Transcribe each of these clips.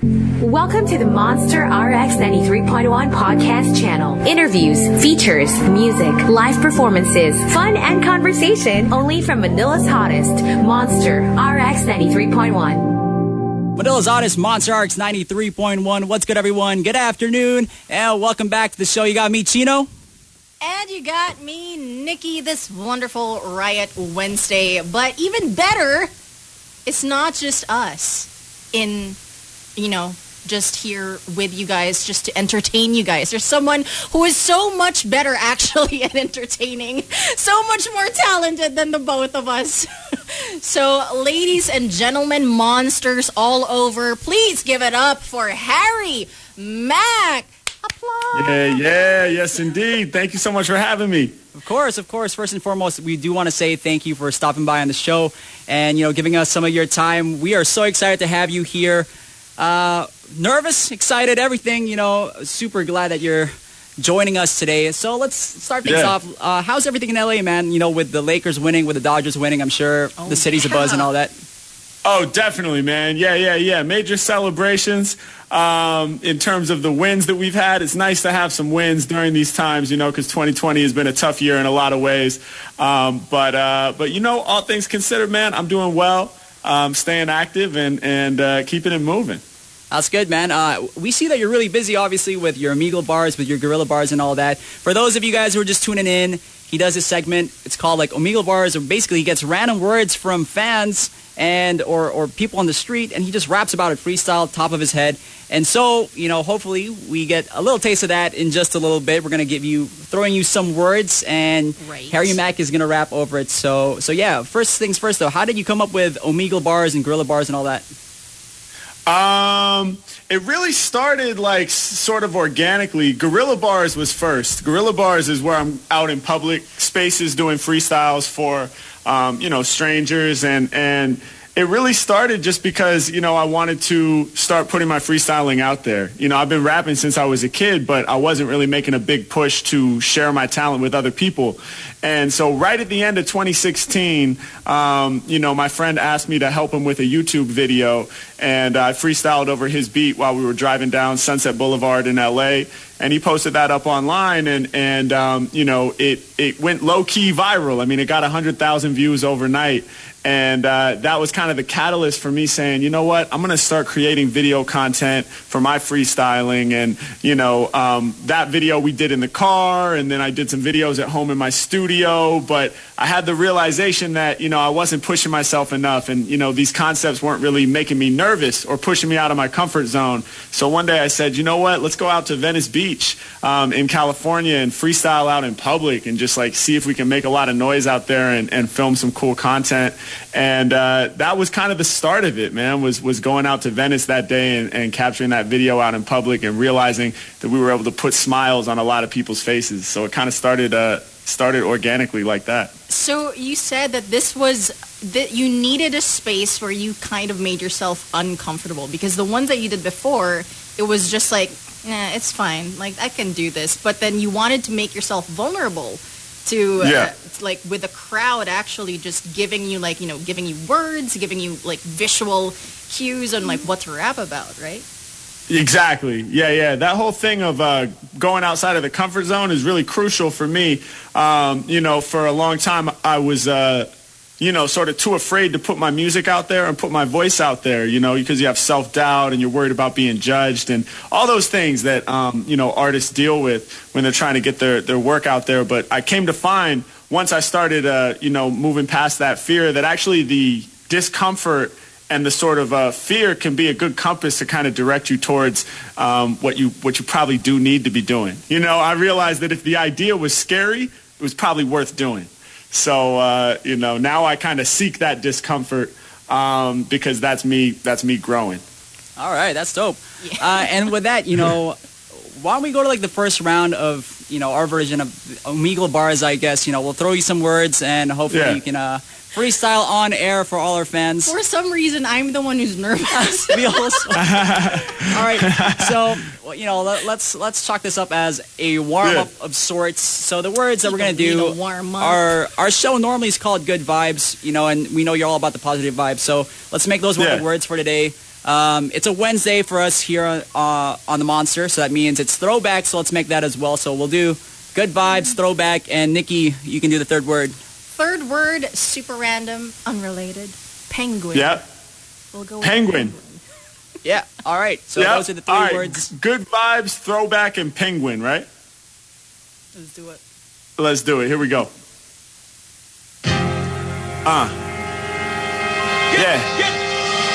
Welcome to the Monster RX 93.1 podcast channel. Interviews, features, music, live performances, fun and conversation only from Manila's hottest, Monster RX 93.1. Manila's hottest Monster RX 93.1. What's good, everyone? Good afternoon, and welcome back to the show. You got me, Chino. And you got me, Nikki, this wonderful Riot Wednesday. But even better, it's not just us in, you know, just here with you guys just to entertain you guys. There's someone who is so much better actually at entertaining, so much more talented than the both of us. so ladies and gentlemen, monsters all over, please give it up for Harry Mack. Applause. Yeah, yeah, yes indeed. Thank you so much for having me. Of course, of course. First and foremost, we do want to say thank you for stopping by on the show and, you know, giving us some of your time. We are so excited to have you here. Uh, nervous, excited, everything, you know, super glad that you're joining us today. So let's start things Yeah. off. Uh, how's everything in LA, man? You know, with the Lakers winning, with the Dodgers winning, I'm sure Oh, the city's a buzz and all that. Oh, definitely, man. Yeah, yeah, yeah. Major celebrations um, in terms of the wins that we've had. It's nice to have some wins during these times, you know, because 2020 has been a tough year in a lot of ways. Um, but, uh, but you know, all things considered, man, I'm doing well, um, staying active and, and uh, keeping it moving. That's good, man. Uh, we see that you're really busy, obviously, with your Omegle bars, with your Guerrilla bars, and all that. For those of you guys who are just tuning in, he does a segment. It's called like Omegle bars, or basically he gets random words from fans and or or people on the street, and he just raps about it freestyle, top of his head. And so, you know, hopefully we get a little taste of that in just a little bit. We're gonna give you throwing you some words, and Right. Harry Mack is gonna rap over it. So so yeah. First things first, though, how did you come up with Omegle bars and Guerrilla bars and all that? Um, it really started like sort of organically. Guerrilla Bars was first. Guerrilla Bars is where I'm out in public spaces doing freestyles for, um, you know, strangers and and it really started just because you know I wanted to start putting my freestyling out there. You know, I've been rapping since I was a kid, but I wasn't really making a big push to share my talent with other people. And so right at the end of 2016, um, you know, my friend asked me to help him with a YouTube video, and I freestyled over his beat while we were driving down Sunset Boulevard in LA. And he posted that up online, and and um, you know, it it went low key viral. I mean, it got 100,000 views overnight. And uh, that was kind of the catalyst for me saying, you know what, I'm going to start creating video content for my freestyling. And, you know, um, that video we did in the car, and then I did some videos at home in my studio. But I had the realization that, you know, I wasn't pushing myself enough. And, you know, these concepts weren't really making me nervous or pushing me out of my comfort zone. So one day I said, you know what, let's go out to Venice Beach um, in California and freestyle out in public and just like see if we can make a lot of noise out there and, and film some cool content. And uh, that was kind of the start of it, man, was, was going out to Venice that day and, and capturing that video out in public and realizing that we were able to put smiles on a lot of people's faces. So it kind of started, uh, started organically like that. So you said that this was that you needed a space where you kind of made yourself uncomfortable because the ones that you did before, it was just like, nah, it's fine, like I can do this. But then you wanted to make yourself vulnerable to, uh, Yeah. like with a crowd actually just giving you like you know giving you words, giving you like visual cues on like what to rap about, right? Exactly. Yeah, yeah. That whole thing of uh, going outside of the comfort zone is really crucial for me. Um, you know, for a long time, I was, uh, you know, sort of too afraid to put my music out there and put my voice out there, you know, because you have self doubt and you're worried about being judged and all those things that, um, you know, artists deal with when they're trying to get their, their work out there. But I came to find once I started, uh, you know, moving past that fear that actually the discomfort and the sort of uh, fear can be a good compass to kind of direct you towards um, what you what you probably do need to be doing. You know, I realized that if the idea was scary, it was probably worth doing. So uh, you know, now I kind of seek that discomfort um, because that's me. That's me growing. All right, that's dope. Uh, and with that, you know, why don't we go to like the first round of you know our version of Omegle bars? I guess you know we'll throw you some words and hopefully Yeah. you can uh, freestyle on air for all our fans. For some reason, I'm the one who's nervous. We also- all right, so you know let, let's let's chalk this up as a warm up of sorts. So the words that we're gonna do warm up. our our show normally is called Good Vibes, you know, and we know you're all about the positive vibes. So let's make those Yeah. the words for today. Um, it's a Wednesday for us here uh, on the Monster, so that means it's throwback. So let's make that as well. So we'll do good vibes, throwback, and Nikki, you can do the third word. Third word, super random, unrelated. Penguin. Yeah. We'll go with Penguin. Yeah. All right. So Yep. those are the three All right. words. Good vibes, throwback, and penguin, right? Let's do it. Let's do it. Here we go. Uh. Yeah.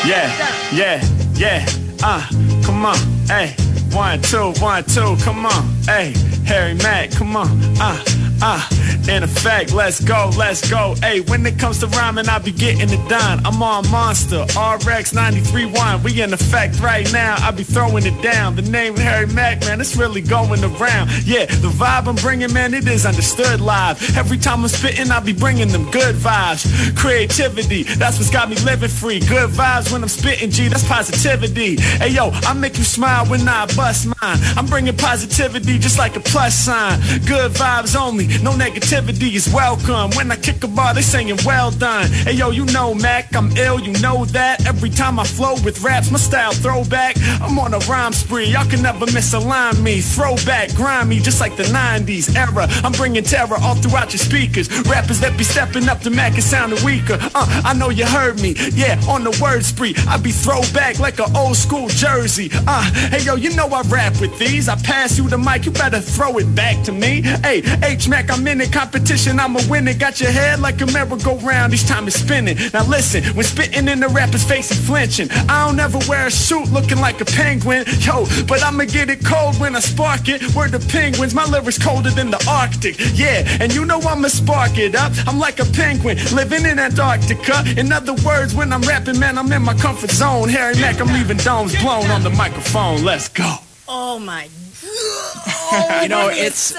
Yeah. Yeah. Yeah. Uh. Come on. Hey. One, two, one, two. Come on. Hey. Harry Mack. Come on. Uh. Uh, in effect, let's go, let's go. Hey, when it comes to rhyming, I be getting it done. I'm on Monster, RX 93.1. We in effect right now, I be throwing it down. The name Harry Mack, man, it's really going around. Yeah, the vibe I'm bringing, man, it is understood live. Every time I'm spitting, I be bringing them good vibes. Creativity, that's what's got me living free. Good vibes when I'm spitting, G, that's positivity. Hey, yo, I make you smile when I bust mine. I'm bringing positivity just like a plus sign. Good vibes only, no negativity is welcome. When I kick a bar, they saying well done. Hey, yo, you know Mac, I'm ill, you know that. Every time I flow with raps, my style throwback. I'm on a rhyme spree, y'all can never misalign me. Throwback, grimy, just like the 90s era. I'm bringing terror all throughout your speakers. Rappers that be stepping up to Mac and sounding weaker. Uh, I know you heard me, yeah, on the word spree. I be throwback like an old school jersey. Uh, hey, yo, you know I rap with these. I pass you the mic, you better throw it back to me. Hey, H-Mac, I'm in it, competition, I'ma win it. Got your head like a merry-go-round, each time it's spinning. Now listen, when spitting in the rapper's face and flinching, I don't ever wear a suit looking like a penguin. Yo, but I'ma get it cold when I spark it. Word the penguins, my lyrics colder than the Arctic. Yeah, and you know I'ma spark it up. I'm like a penguin living in Antarctica. In other words, when I'm rapping, man, I'm in my comfort zone. Harry Mack, I'm leaving domes blown on the microphone. Let's go. Oh my you oh, know, give me a it's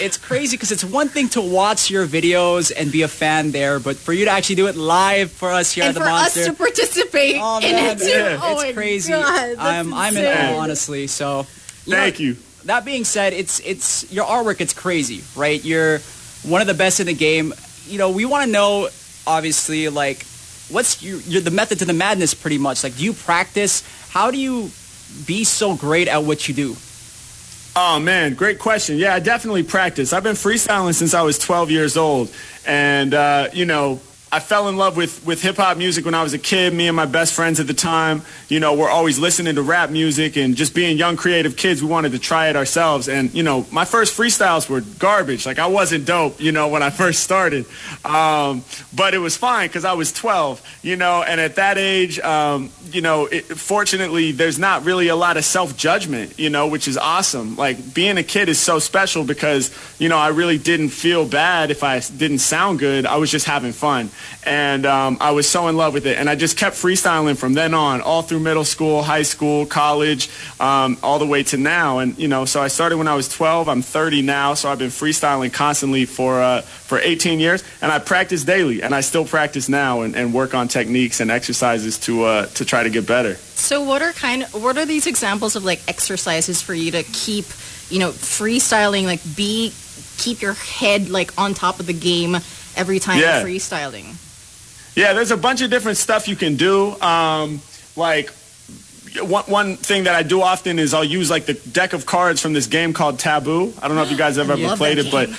it's crazy because it's one thing to watch your videos and be a fan there, but for you to actually do it live for us here and at the for Monster, us to participate oh in man, it too. yeah. Oh it's my crazy. God, I'm I'm in insane. awe, honestly. So, you know, Thank you. That being said, it's it's your artwork. It's crazy, right? You're one of the best in the game. You know, we want to know, obviously, like, what's your, your the method to the madness? Pretty much, like, do you practice? How do you be so great at what you do? Oh man, great question. Yeah, I definitely practice. I've been freestyling since I was 12 years old, and uh, you know, I fell in love with with hip hop music when I was a kid. Me and my best friends at the time, you know, were always listening to rap music and just being young creative kids. We wanted to try it ourselves, and you know, my first freestyles were garbage. Like I wasn't dope, you know, when I first started, um, but it was fine because I was 12, you know, and at that age, um, you know, it, fortunately, there's not really a lot of self judgment, you know, which is awesome. Like being a kid is so special because you know I really didn't feel bad if I didn't sound good. I was just having fun, and um, I was so in love with it, and I just kept freestyling from then on, all through middle school, high school, college, um, all the way to now. And you know, so I started when I was 12. I'm 30 now, so I've been freestyling constantly for uh, for 18 years, and I practice daily, and I still practice now, and, and work on techniques and exercises to uh, to try to get better. So what are kind what are these examples of like exercises for you to keep, you know, freestyling like be keep your head like on top of the game every time Yeah. freestyling? Yeah, there's a bunch of different stuff you can do. Um, like one, one thing that I do often is I'll use like the deck of cards from this game called Taboo. I don't know if you guys have ever played it, but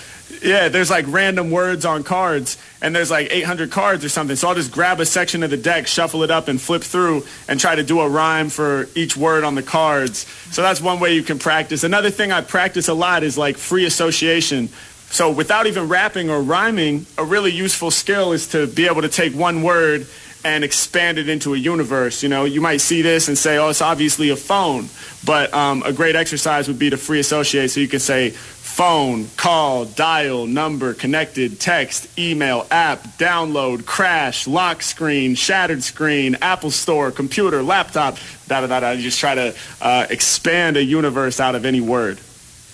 yeah, there's like random words on cards, and there's like 800 cards or something. So I'll just grab a section of the deck, shuffle it up, and flip through, and try to do a rhyme for each word on the cards. So that's one way you can practice. Another thing I practice a lot is like free association. So without even rapping or rhyming, a really useful skill is to be able to take one word and expand it into a universe. You know, you might see this and say, oh, it's obviously a phone. But um, a great exercise would be to free associate. So you can say phone, call, dial, number, connected, text, email, app, download, crash, lock screen, shattered screen, Apple Store, computer, laptop, da da da da. You just try to uh, expand a universe out of any word.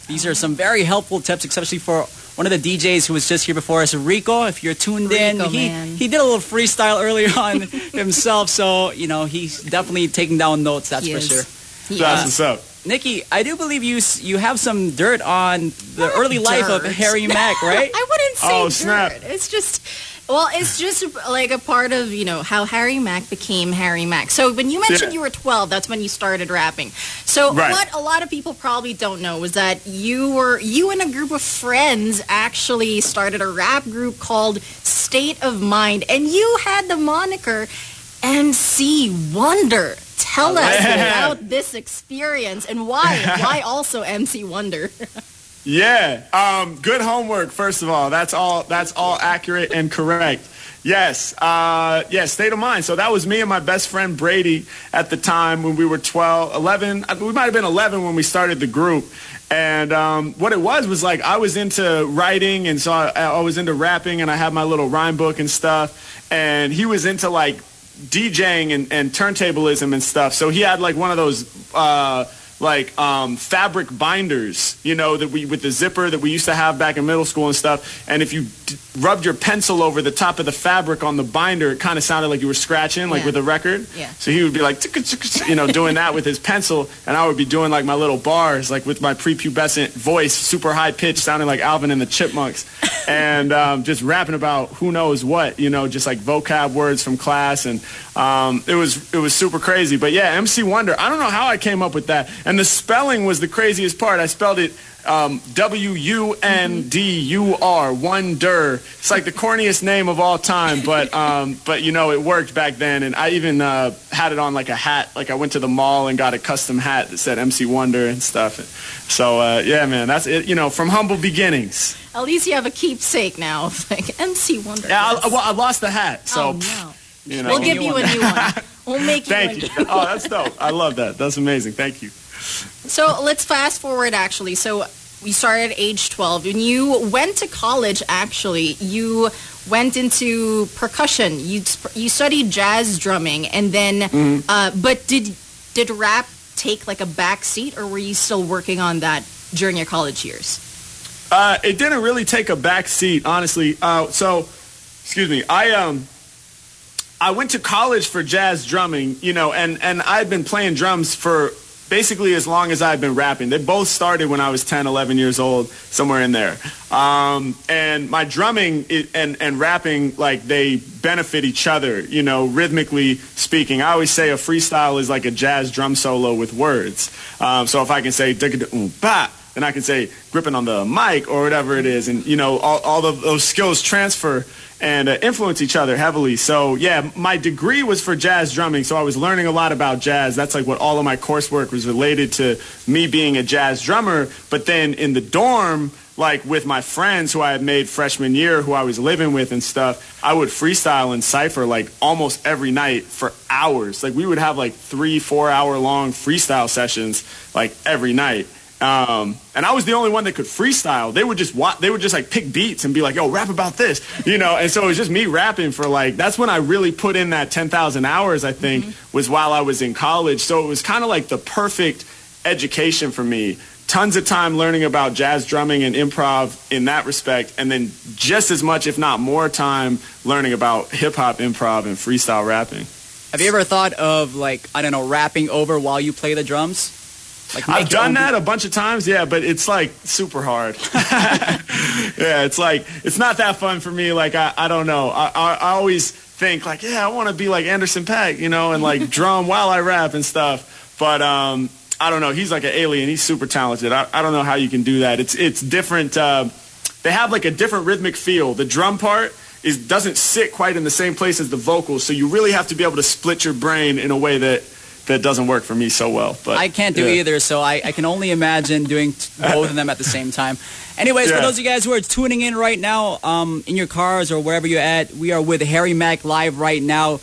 These are some very helpful tips, especially for one of the DJs who was just here before us, Rico. If you're tuned in, he man. he did a little freestyle earlier on himself, so you know he's definitely taking down notes. That's He for is. sure. That's what's up. Nikki, I do believe you you have some dirt on the early life of. Harry Mack, right? I wouldn't say Oh, dirt. snap. It's just, well, it's just like a part of, you know, how Harry Mack became Harry Mack. So when you mentioned Yeah. you were 12, that's when you started rapping. So Right. what a lot of people probably don't know was that you were, you and a group of friends actually started a rap group called State of Mind. And you had the moniker MC Wonder. Tell us about this experience and why. why also MC Wonder? Yeah. Um, good homework, first of all. That's all that's all accurate and correct. Yes. Uh, yeah, state of mind. So that was me and my best friend Brady at the time when we were 12, 11. uh, We might have been 11 when we started the group. And um, what it was was like I was into writing and so I, I was into rapping and I had my little rhyme book and stuff. And he was into like DJing and, and turntablism and stuff. So he had like one of those uh, like um, fabric binders, you know, that we with the zipper that we used to have back in middle school and stuff. And if you d- rubbed your pencil over the top of the fabric on the binder, it kind of sounded like you were scratching, like Yeah. with a record. Yeah. So he would be like, you know, doing that with his pencil, and I would be doing like my little bars, like with my prepubescent voice, super high pitched, sounding like Alvin and the Chipmunks, and um, just rapping about who knows what, you know, just like vocab words from class, and um, it was it was super crazy. But yeah, MC Wonder, I don't know how I came up with that, and the spelling was the craziest part. I spelled it. Um, W U N D U R Wonder. It's like the corniest name of all time, but um, but you know it worked back then, and I even uh, had it on like a hat. Like I went to the mall and got a custom hat that said MC Wonder and stuff. So uh, yeah, man, that's it. You know, from humble beginnings. At least you have a keepsake now, like MC Wonder. Yeah, I, well, I lost the hat, so oh no. You know. We'll give you a new one. We'll make you Thank you. Oh, that's dope. I love that. That's amazing. Thank you. So let's fast forward actually. So we started at age 12. When you went to college, actually, you went into percussion. You you studied jazz drumming, and then, Mm-hmm. uh, but did did rap take like a back seat, or were you still working on that during your college years? Uh, it didn't really take a back seat, honestly. Uh, so, excuse me. I um, I went to college for jazz drumming, you know, and and I'd been playing drums for basically as long as I've been rapping. They both started when I was 10, 11 years old, somewhere in there. Um, and my drumming and and rapping like they benefit each other, you know, rhythmically speaking. I always say a freestyle is like a jazz drum solo with words. Um, so if I can say ba then I can say gripping on the mic or whatever it is, and you know all, all of those skills transfer and uh, influence each other heavily. So yeah, my degree was for jazz drumming, so I was learning a lot about jazz. That's like what all of my coursework was related to me being a jazz drummer. But then in the dorm, like with my friends who I had made freshman year, who I was living with and stuff, I would freestyle and cipher like almost every night for hours. Like we would have like three, four hour long freestyle sessions like every night. Um, and I was the only one that could freestyle. They would just wa- they would just like pick beats and be like, "Yo, rap about this," you know. And so it was just me rapping for like that's when I really put in that ten thousand hours. I think was while I was in college. So it was kind of like the perfect education for me. Tons of time learning about jazz drumming and improv in that respect, and then just as much, if not more, time learning about hip hop improv and freestyle rapping. Have you ever thought of like I don't know rapping over while you play the drums? Like I've done that a bunch of times, yeah, but it's like super hard. yeah, it's like it's not that fun for me. Like I, I don't know. I, I, I always think like, yeah, I want to be like Anderson Paak, you know, and like drum while I rap and stuff. But um, I don't know. He's like an alien. He's super talented. I, I don't know how you can do that. It's it's different. Uh, they have like a different rhythmic feel. The drum part is doesn't sit quite in the same place as the vocals, so you really have to be able to split your brain in a way that that doesn't work for me so well. But I can't do yeah. either, so I, I can only imagine doing both of them at the same time. Anyways, for those of you guys who are tuning in right now, um, in your cars or wherever you're at, we are with Harry Mack live right now.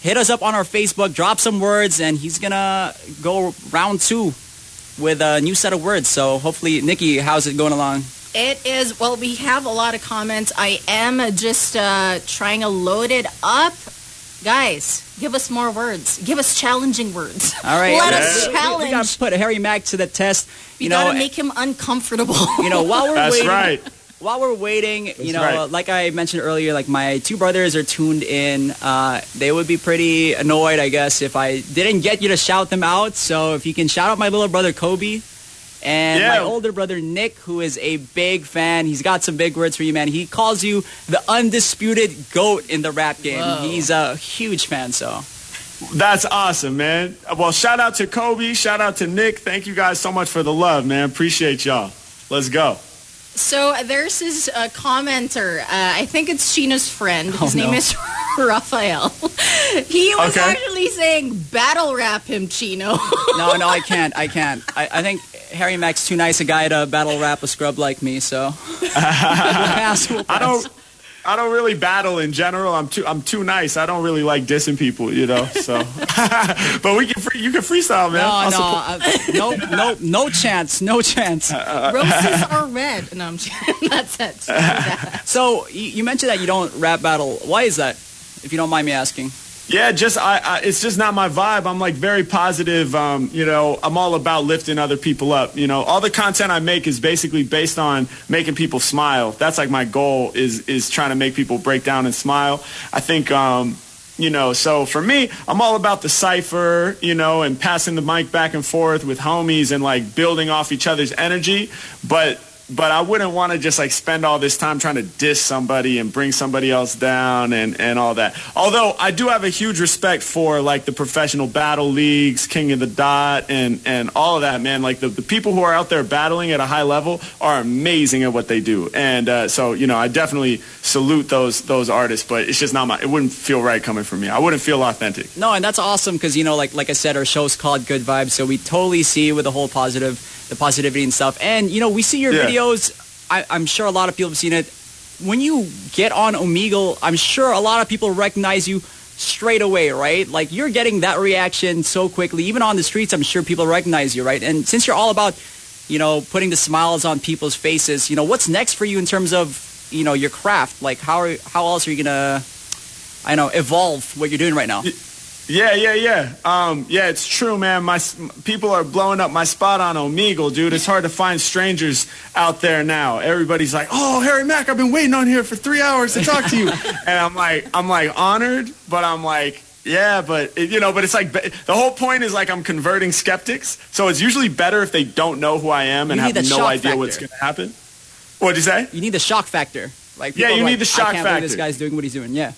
Hit us up on our Facebook, drop some words, and he's gonna go round two with a new set of words. So hopefully, Nikki, how's it going along? It is, well, we have a lot of comments. I am just uh, trying to load it up. Guys, give us more words. Give us challenging words. All right, Let Yeah. us We- we- We, challenge. gotta put Harry Mack to the test. We You gotta know, make him uncomfortable. you know, while we're That's waiting, right. while we're waiting, you know, right. like I mentioned earlier, like my two brothers are tuned in. Uh, they would be pretty annoyed, I guess, if I didn't get you to shout them out. So if you can shout out my little brother Kobe and my older brother Nick, who is a big fan. He's got some big words for you, man. He calls you the undisputed goat in the rap game. Whoa. He's a huge fan. So That's awesome, man. Well, shout out to Kobe. Shout out to Nick. Thank you guys so much for the love, man. Appreciate y'all. Let's go. So there's this uh, commenter. Uh, I think it's Sheena's friend. His Oh, name no. is Raphael. he was Okay. actually saying battle rap him, Chino. no, no, I can't. I can't. I, I think Harry Mack's too nice a guy to battle rap a scrub like me. So we'll pass. We'll I don't. I don't really battle in general. I'm too. I'm too nice. I don't really like dissing people, you know. So, but we can. Free, you can freestyle, man. No, I'll no, support- uh, no, no, no chance, no chance. Roses are red. No, I'm kidding. That's it. So you, you mentioned that you don't rap battle. Why is that? If you don't mind me asking. Yeah, just I, I. It's just not my vibe. I'm like very positive. Um, you know, I'm all about lifting other people up. You know, all the content I make is basically based on making people smile. That's like my goal is is trying to make people break down and smile. I think. Um, you know, so for me, I'm all about the cipher, you know, and passing the mic back and forth with homies and like building off each other's energy. But but I wouldn't want to just like spend all this time trying to diss somebody and bring somebody else down and, and all that. Although I do have a huge respect for like the professional battle leagues, King of the Dot, and, and all of that, man. Like the, the people who are out there battling at a high level are amazing at what they do. And uh, so, you know, I definitely salute those those artists, but it's just not my, it wouldn't feel right coming from me. I wouldn't feel authentic. No, and that's awesome because you know, like like I said, our show's called Good Vibes, so we totally see with the whole positive, the positivity and stuff. And you know, we see your Yeah. videos. I, I'm sure a lot of people have seen it. When you get on Omegle, I'm sure a lot of people recognize you straight away, right? Like you're getting that reaction so quickly. Even on the streets, I'm sure people recognize you, right? And since you're all about, you know, putting the smiles on people's faces, you know, what's next for you in terms of, you know, your craft? Like how are, how else are you gonna, I know, evolve what you're doing right now? Yeah, yeah, yeah. Um, yeah, it's true, man. My people are blowing up my spot on Omegle, dude. It's hard to find strangers out there now. Everybody's like, "Oh, Harry Mack, I've been waiting on here for three hours to talk to you," and I'm like, I'm like honored, but I'm like, yeah, but it, you know, but it's like the whole point is like I'm converting skeptics. So it's usually better if they don't know who I am and have no idea what's going to happen. What'd you say? you need the shock factor. Like Yeah, you need like, the shock believe this guy's doing what he's doing. Yeah.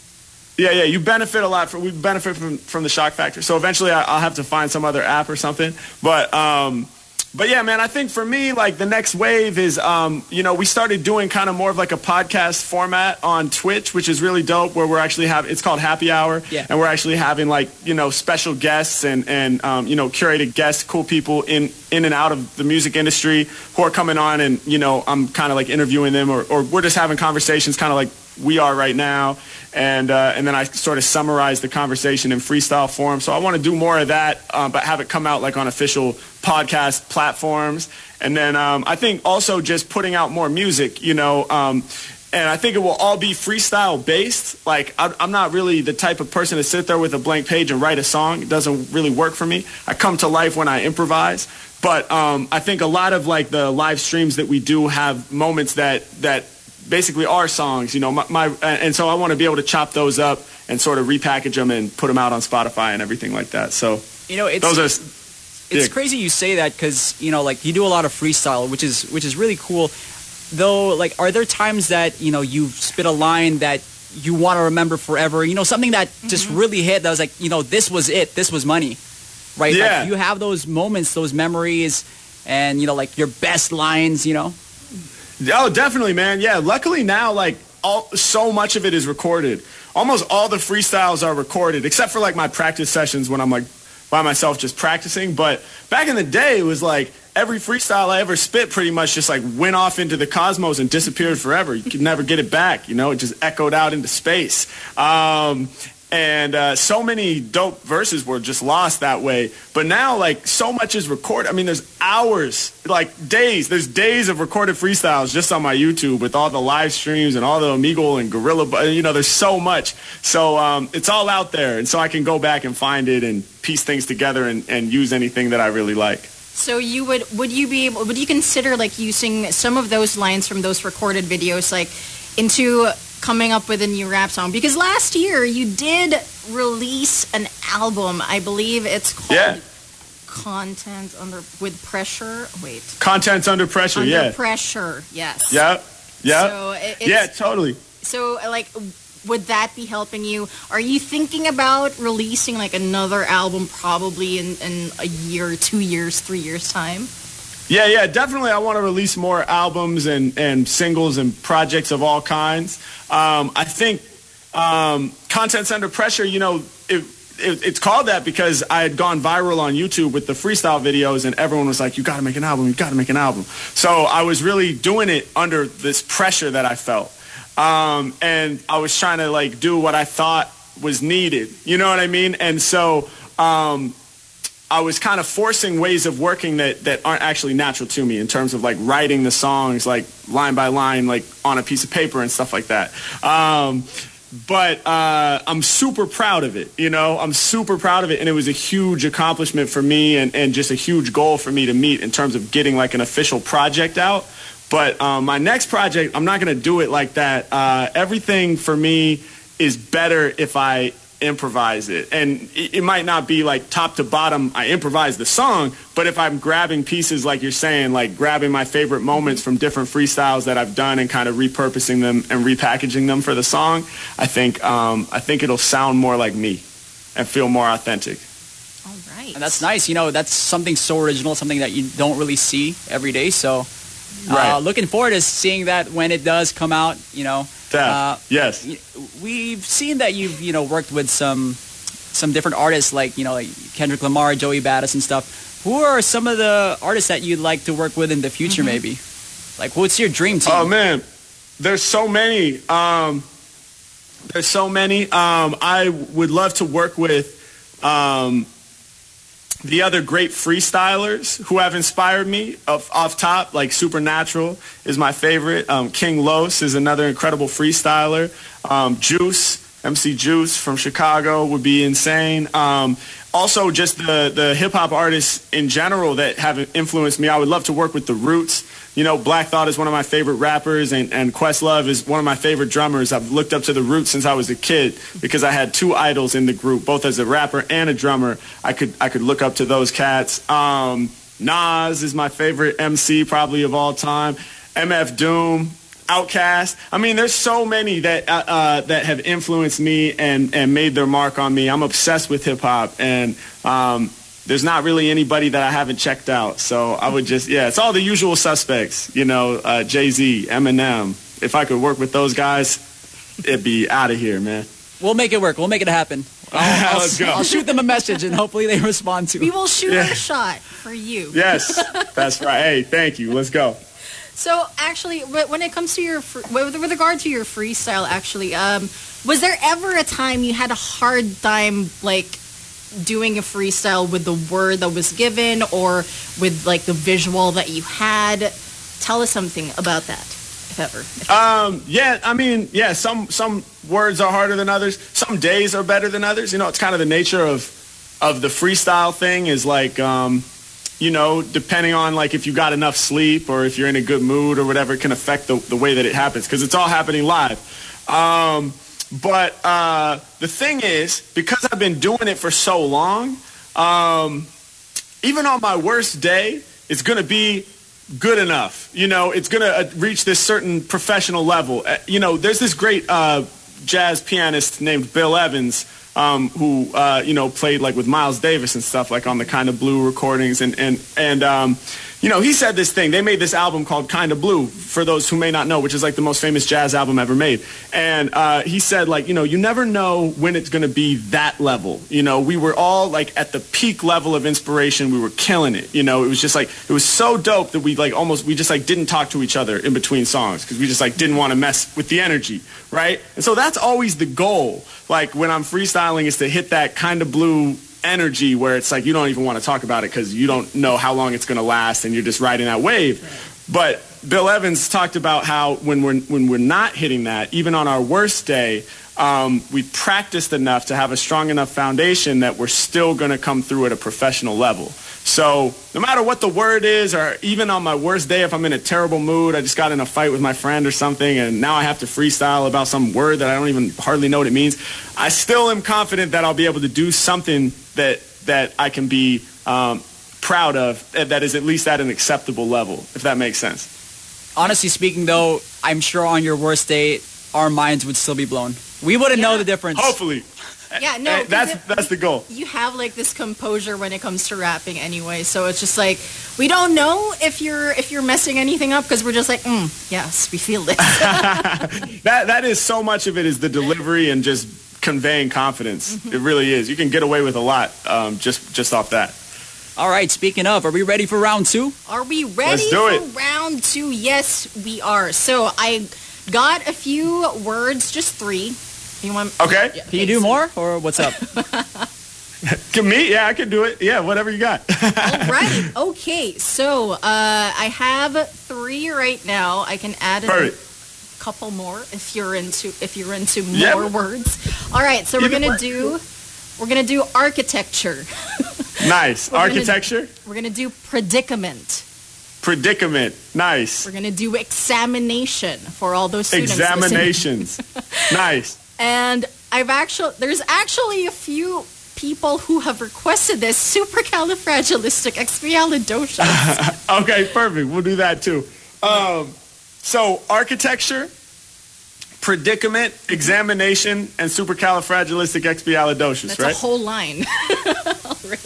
Yeah, yeah, you benefit a lot from we benefit from from the shock factor. So eventually, I, I'll have to find some other app or something. But um, but yeah, man, I think for me, like the next wave is um, you know, we started doing kind of more of like a podcast format on Twitch, which is really dope. Where we're actually have it's called Happy Hour, Yeah. and we're actually having like you know special guests and and um, you know curated guests, cool people in in and out of the music industry who are coming on, and you know I'm kind of like interviewing them, or or we're just having conversations, kind of like we are right now, and uh, and then I sort of summarize the conversation in freestyle form. So I want to do more of that, uh, but have it come out like on official podcast platforms. And then um, I think also just putting out more music, you know. Um, and I think it will all be freestyle based. Like I'm not really the type of person to sit there with a blank page and write a song. It doesn't really work for me. I come to life when I improvise. But um, I think a lot of like the live streams that we do have moments that that basically are songs. You know, my, my and so I want to be able to chop those up and sort of repackage them and put them out on Spotify and everything like that. So You know, it's those are it's yeah. crazy you say that because you know, like you do a lot of freestyle, which is which is really cool. Though, like, are there times that you know you spit a line that you want to remember forever? You know, something that just Mm-hmm. really hit. That was like, you know, this was it. This was money, right? Yeah. Like, you have those moments, those memories, and you know, like your best lines. You know, Oh, definitely, man. Yeah. Luckily now, like all so much of it is recorded. Almost all the freestyles are recorded, except for like my practice sessions when I'm like by myself just practicing. But back in the day, it was like every freestyle I ever spit pretty much just like went off into the cosmos and disappeared forever. You could never get it back. You know, it just echoed out into space. Um, and uh, so many dope verses were just lost that way. But now, like, so much is recorded. I mean, there's hours, like days. There's days of recorded freestyles just on my YouTube with all the live streams and all the Omegle and Guerrilla. You know, there's so much. So um, it's all out there, and so I can go back and find it and piece things together and, and use anything that I really like. So you would would you be able would you consider like using some of those lines from those recorded videos like into coming up with a new rap song? Because last year you did release an album. I believe it's called Yeah. Content Under with Pressure. Wait. Content's under pressure. Under yeah. pressure. Yes. Yep. Yep. So it- yeah. Totally. So, like, would that be helping you? Are you thinking about releasing like another album probably in, in a year, two years, three years time? Yeah, yeah, definitely. I want to release more albums and, and singles and projects of all kinds. Um, I think um, Content's Under Pressure, you know, it, it, it's called that because I had gone viral on YouTube with the freestyle videos, and everyone was like, you got to make an album, you got to make an album. So I was really doing it under this pressure that I felt. Um, and I was trying to, like, do what I thought was needed. You know what I mean? And so um, I was kind of forcing ways of working that, that aren't actually natural to me in terms of like writing the songs like line by line, like on a piece of paper and stuff like that. Um, but uh, I'm super proud of it. You know, I'm super proud of it, and it was a huge accomplishment for me, and, and just a huge goal for me to meet in terms of getting like an official project out. But um, my next project, I'm not going to do it like that. Uh, everything for me is better if I improvise it. And it, it might not be like top to bottom, I improvise the song, but if I'm grabbing pieces like you're saying, like grabbing my favorite moments from different freestyles that I've done and kind of repurposing them and repackaging them for the song, I think, um, I think it'll sound more like me and feel more authentic. All right. And that's nice. You know, that's something so original, something that you don't really see every day. So, uh, looking forward to seeing that when it does come out. You know, Yeah. Uh, yes. we've seen that you've you know worked with some some different artists like you know like Kendrick Lamar, Joey Badass, and stuff. Who are some of the artists that you'd like to work with in the future? Maybe, like what's your dream team? Oh man, there's so many. Um, there's so many. Um, I would love to work with um, the other great freestylers who have inspired me. Off, off top, like Supernatural is my favorite. Um, King Los is another incredible freestyler. Um, Juice. MC Juice from Chicago would be insane. Um, also, just the the hip hop artists in general that have influenced me. I would love to work with the Roots. You know, Black Thought is one of my favorite rappers, and, and Questlove is one of my favorite drummers. I've looked up to the Roots since I was a kid because I had two idols in the group, both as a rapper and a drummer. I could I could look up to those cats. Um, Nas is my favorite MC probably of all time. MF Doom, OutKast. I mean, there's so many that uh, uh, that have influenced me and and made their mark on me. I'm obsessed with hip hop, and um, there's not really anybody that I haven't checked out. So I would just yeah, it's all the usual suspects. You know, uh, Jay Z, Eminem. If I could work with those guys, it'd be out of here, man. We'll make it work. We'll make it happen. I'll, I'll, Let's go. I'll shoot them a message and hopefully they respond to it. We will shoot Yeah. a shot for you. Yes, that's right. Hey, thank you. Let's go. So actually, when it comes to your with, with regard to your freestyle, actually, um, was there ever a time you had a hard time like doing a freestyle with the word that was given or with like the visual that you had? Tell us something about that, if ever. Um, yeah, I mean, yeah, some some words are harder than others. Some days are better than others. You know, it's kind of the nature of of the freestyle thing is like um, you know, depending on like if you got enough sleep or if you're in a good mood or whatever, it can affect the, the way that it happens because it's all happening live. Um, but uh, the thing is, because I've been doing it for so long, um, even on my worst day, it's going to be good enough. You know, it's going to uh, reach this certain professional level. Uh, you know, there's this great uh, jazz pianist named Bill Evans um, who, uh, you know, played like with Miles Davis and stuff like on the Kind of Blue recordings. And, and, and um, you know, he said this thing. They made this album called Kind of Blue, for those who may not know, which is like the most famous jazz album ever made. And uh, he said, like, you know, you never know when it's going to be that level. You know, we were all like at the peak level of inspiration. We were killing it. You know, it was just like, it was so dope that we like almost, we just like didn't talk to each other in between songs because we just like didn't want to mess with the energy, right? And so that's always the goal. Like when I'm freestyling is to hit that kind of blue energy where it's like you don't even want to talk about it because you don't know how long it's going to last and you're just riding that wave. But Bill Evans talked about how when we're when we're not hitting that, even on our worst day, um, we practiced enough to have a strong enough foundation that we're still going to come through at a professional level. So no matter what the word is, or even on my worst day, if I'm in a terrible mood, I just got in a fight with my friend or something, and now I have to freestyle about some word that I don't even hardly know what it means, I still am confident that I'll be able to do something that that I can be um, proud of, that is at least at an acceptable level, if that makes sense. Honestly speaking, though, I'm sure on your worst day, our minds would still be blown. We wouldn't know the difference. Hopefully. Yeah, no, Eh, 'cause that's it- that's the goal. you have like this composure when it comes to rapping anyway so it's just like we don't know if you're if you're messing anything up because we're just like mm, yes we feel this That that is so much of it is the delivery and just conveying confidence. Mm-hmm. It really is. You can get away with a lot um, just just off that. All right, speaking of, are we ready for round two? are we ready Let's do for it. round two yes we are so i got a few words just three you want Okay. Yeah, Can you do so- more, or what's up? Can me? Yeah, I can do it. Yeah, whatever you got. All right. Okay. So uh, I have three right now. I can add a Perfect. Couple more if you're into if you're into more Yeah. words. All right. So we're gonna do we're gonna do architecture. Nice. We're gonna- Architecture, We're gonna do predicament. predicament. Nice. We're gonna do examination for all those students. Examinations. nice. And I've actually there's actually a few people who have requested this supercalifragilisticexpialidocious. Okay, perfect. We'll do that too. Um, so architecture, predicament, examination, and supercalifragilisticexpialidocious, That's right? a whole line.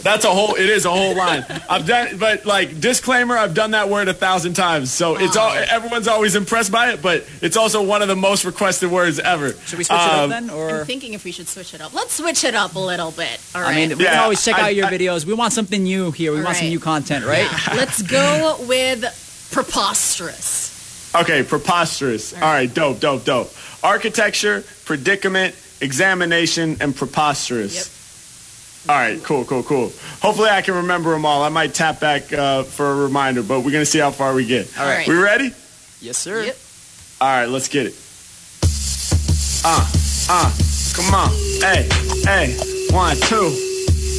That's a whole. It is a whole line. I've done, but like disclaimer, I've done that word a thousand times. So it's all. Everyone's always impressed by it, but it's also one of the most requested words ever. Should we switch it up Um, then, or? I'm thinking if we should switch it up. Let's switch it up a little bit. All right. I mean, we can always check I- out your I- videos. We want something new here. We want some new content, right? Yeah. Let's go with preposterous. Okay, preposterous. All right, dope, dope, dope. Architecture, predicament, examination, and preposterous. Yep. All right, cool, cool, cool. Hopefully I can remember them all. I might tap back uh, for a reminder, but we're going to see how far we get. All right. We ready? Yes, sir. Yep. All right, let's get it. Uh, uh, come on. Hey, hey, one, two.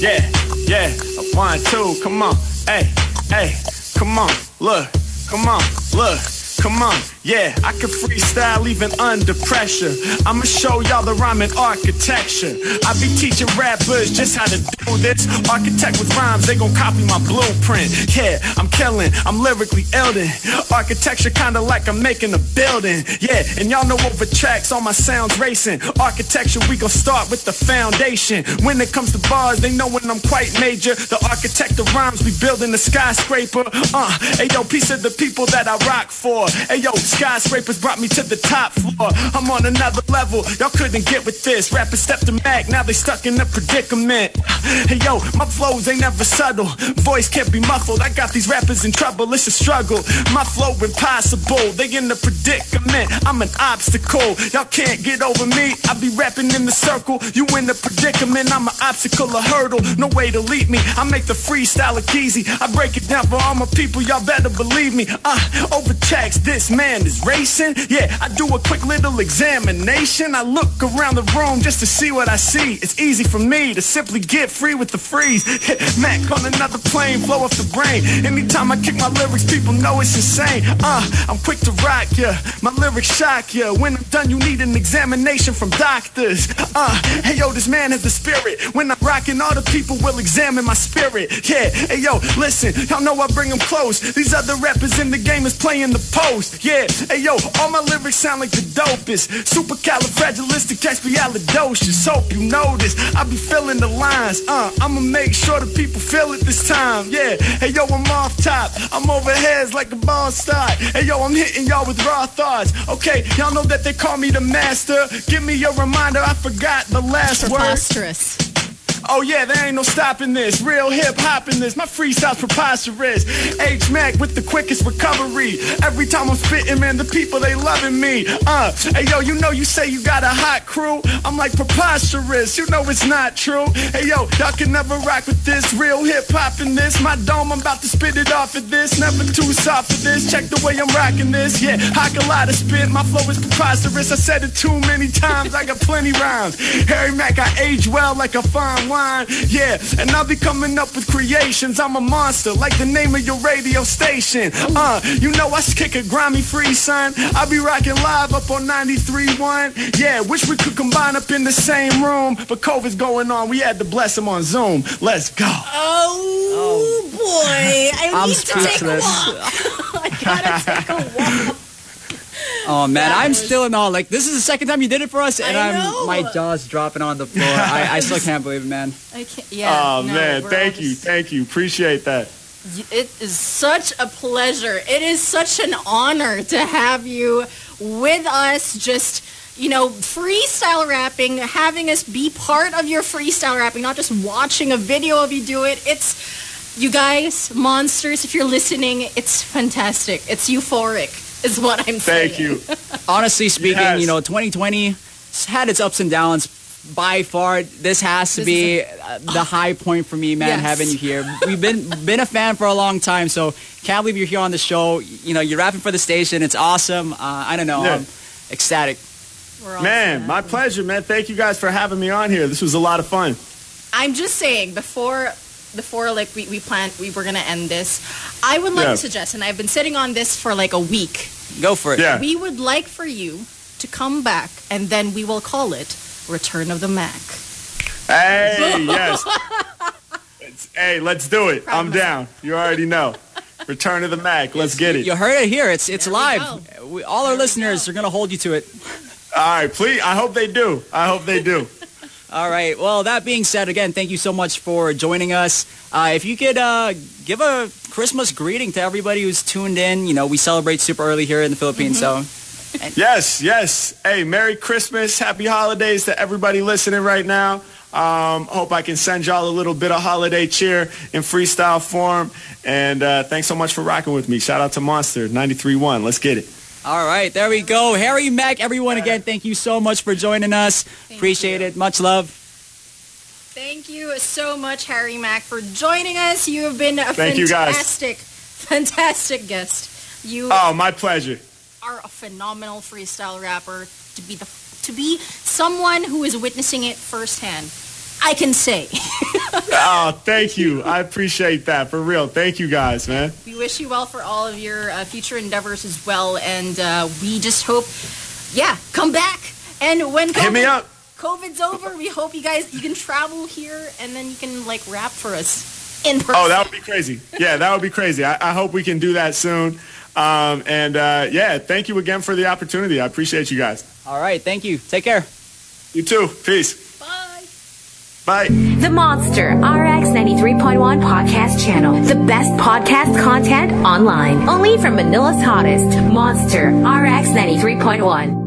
Yeah, yeah, one, two, come on. Hey, hey, come on. Look, come on, look. Come on, yeah, I can freestyle even under pressure. I'ma show y'all the rhyming architecture. I be teaching rappers just how to do this. Architect with rhymes, they gon' copy my blueprint. Yeah, I'm killing, I'm lyrically Elden. Architecture kinda like I'm making a building. Yeah, and y'all know over tracks, all my sounds racing. Architecture, we gon' start with the foundation. When it comes to bars, they know when I'm quite major. The architect of rhymes, we building a skyscraper. Uh, hey yo, piece of the people that I rock for. Hey yo, skyscrapers brought me to the top floor. I'm on another level, y'all couldn't get with this. Rappers stepped to Mac, now they stuck in a predicament. Hey yo, my flows ain't never subtle. Voice can't be muffled. I got these rappers in trouble, it's a struggle. My flow impossible, they in a predicament. I'm an obstacle, y'all can't get over me. I be rapping in the circle, you in a predicament. I'm an obstacle, a hurdle, no way to lead me. I make the freestyle look easy. I break it down for all my people, y'all better believe me. Uh, over tracks, this man is racing. Yeah, I do a quick little examination. I look around the room just to see what I see. It's easy for me to simply get free with the freeze. Mac on another plane, flow off the brain. Anytime I kick my lyrics, people know it's insane. Uh, I'm quick to rock ya. My lyrics shock ya. When I'm done, you need an examination from doctors. Uh, hey yo, this man has the spirit. When I'm rocking, all the people will examine my spirit. Yeah, hey yo, listen, y'all know I bring them close. These other rappers in the game is playing the post. Yeah, hey yo, all my lyrics sound like the dopest. Supercalifragilisticexpialidocious. Hope you this. I be feeling the lines. Uh, I'ma make sure the people feel it this time. Yeah, hey yo, I'm off top. I'm over heads like a ball start. Hey yo, I'm hitting y'all with raw thoughts. Okay, y'all know that they call me the master. Give me a reminder, I forgot the last word. Preposterous. Oh yeah, there ain't no stopping this. Real hip hop in this. My freestyle's preposterous. H Mac with the quickest recovery. Every time I'm spitting, man, the people they loving me. Uh, hey yo, you know you say you got a hot crew. I'm like preposterous. You know it's not true. Hey yo, y'all can never rock with this. Real hip hop in this. My dome, I'm about to spit it off of this. Never too soft for this. Check the way I'm rocking this. Yeah, I can lot of spit. My flow is preposterous. I said it too many times. I got plenty rhymes. Harry Mack, I age well like a fine wine. Rewind. Yeah, and I'll be coming up with creations. I'm a monster, like the name of your radio station. Uh, you know I kick a grimy free, son. I'll be rocking live up on 93.1. Yeah, wish we could combine up in the same room, but COVID's going on. We had to bless him on Zoom. Let's go. Oh, boy. I I'm need to take a walk. I gotta take a walk. Oh man, That I'm was- still in awe. Like this is the second time you did it for us, and I I'm my jaw's dropping on the floor. I, I still can't believe it, man. I can't, yeah. Oh no, man, thank all you, just- thank you. Appreciate that. It is such a pleasure. It is such an honor to have you with us. Just, you know, freestyle rapping, having us be part of your freestyle rapping, not just watching a video of you do it. It's, you guys, monsters, if you're listening, it's fantastic. It's euphoric, is what I'm saying. Thank you. Honestly speaking, Yes. you know, 2020 had its ups and downs. By far, this has to This be uh, the high point for me, man. Yes. Having you here, we've been been a fan for a long time, so can't believe you're here on the show. You know, you're rapping for the station. It's awesome. Uh, I don't know, Yeah. I'm ecstatic. We're Man, so my pleasure, man. Thank you guys for having me on here. This was a lot of fun. I'm just saying before before like we, we planned we were gonna end this, I would like Yeah. to suggest, and I've been sitting on this for like a week. Go for it. Yeah. We would like for you to come back and then we will call it Return of the Mack. Hey, yes. It's- hey, let's do it. I'm down. You already know. Return of the Mack. Let's get it. You heard it here. It's it's There live. We, all our There we listeners go. are gonna hold you to it. All right, please. I hope they do. I hope they do. All right. Well, that being said, again, thank you so much for joining us. Uh, if you could uh, give a Christmas greeting to everybody who's tuned in. You know, we celebrate super early here in the Philippines, so Yes, yes. Hey, Merry Christmas. Happy holidays to everybody listening right now. Um, hope I can send y'all a little bit of holiday cheer in freestyle form. And uh, thanks so much for rocking with me. Shout out to Monster 93.1. Let's get it. All right, there we go. Harry Mack, everyone, again, thank you so much for joining us. Appreciate you. it. Much love. Thank you so much, Harry Mack, for joining us. You have been a Thank you, guys. fantastic, fantastic guest. You Oh, my pleasure. are a phenomenal freestyle rapper. To be the to be someone who is witnessing it firsthand, I can say. Oh, thank you. I appreciate that. For real. Thank you guys, man. We wish you well for all of your uh, future endeavors as well, and uh, we just hope, yeah, come back. And when COVID, Hit me up. COVID's over, we hope you guys you can travel here, and then you can like rap for us in person. Oh, that would be crazy. Yeah, that would be crazy. I, I hope we can do that soon. Um, and uh, yeah, thank you again for the opportunity. I appreciate you guys. All right, thank you. Take care. You too. Peace. Bye. The Monster RX 93.1 podcast channel. The best podcast content online. Only from Manila's hottest. Monster RX 93.1.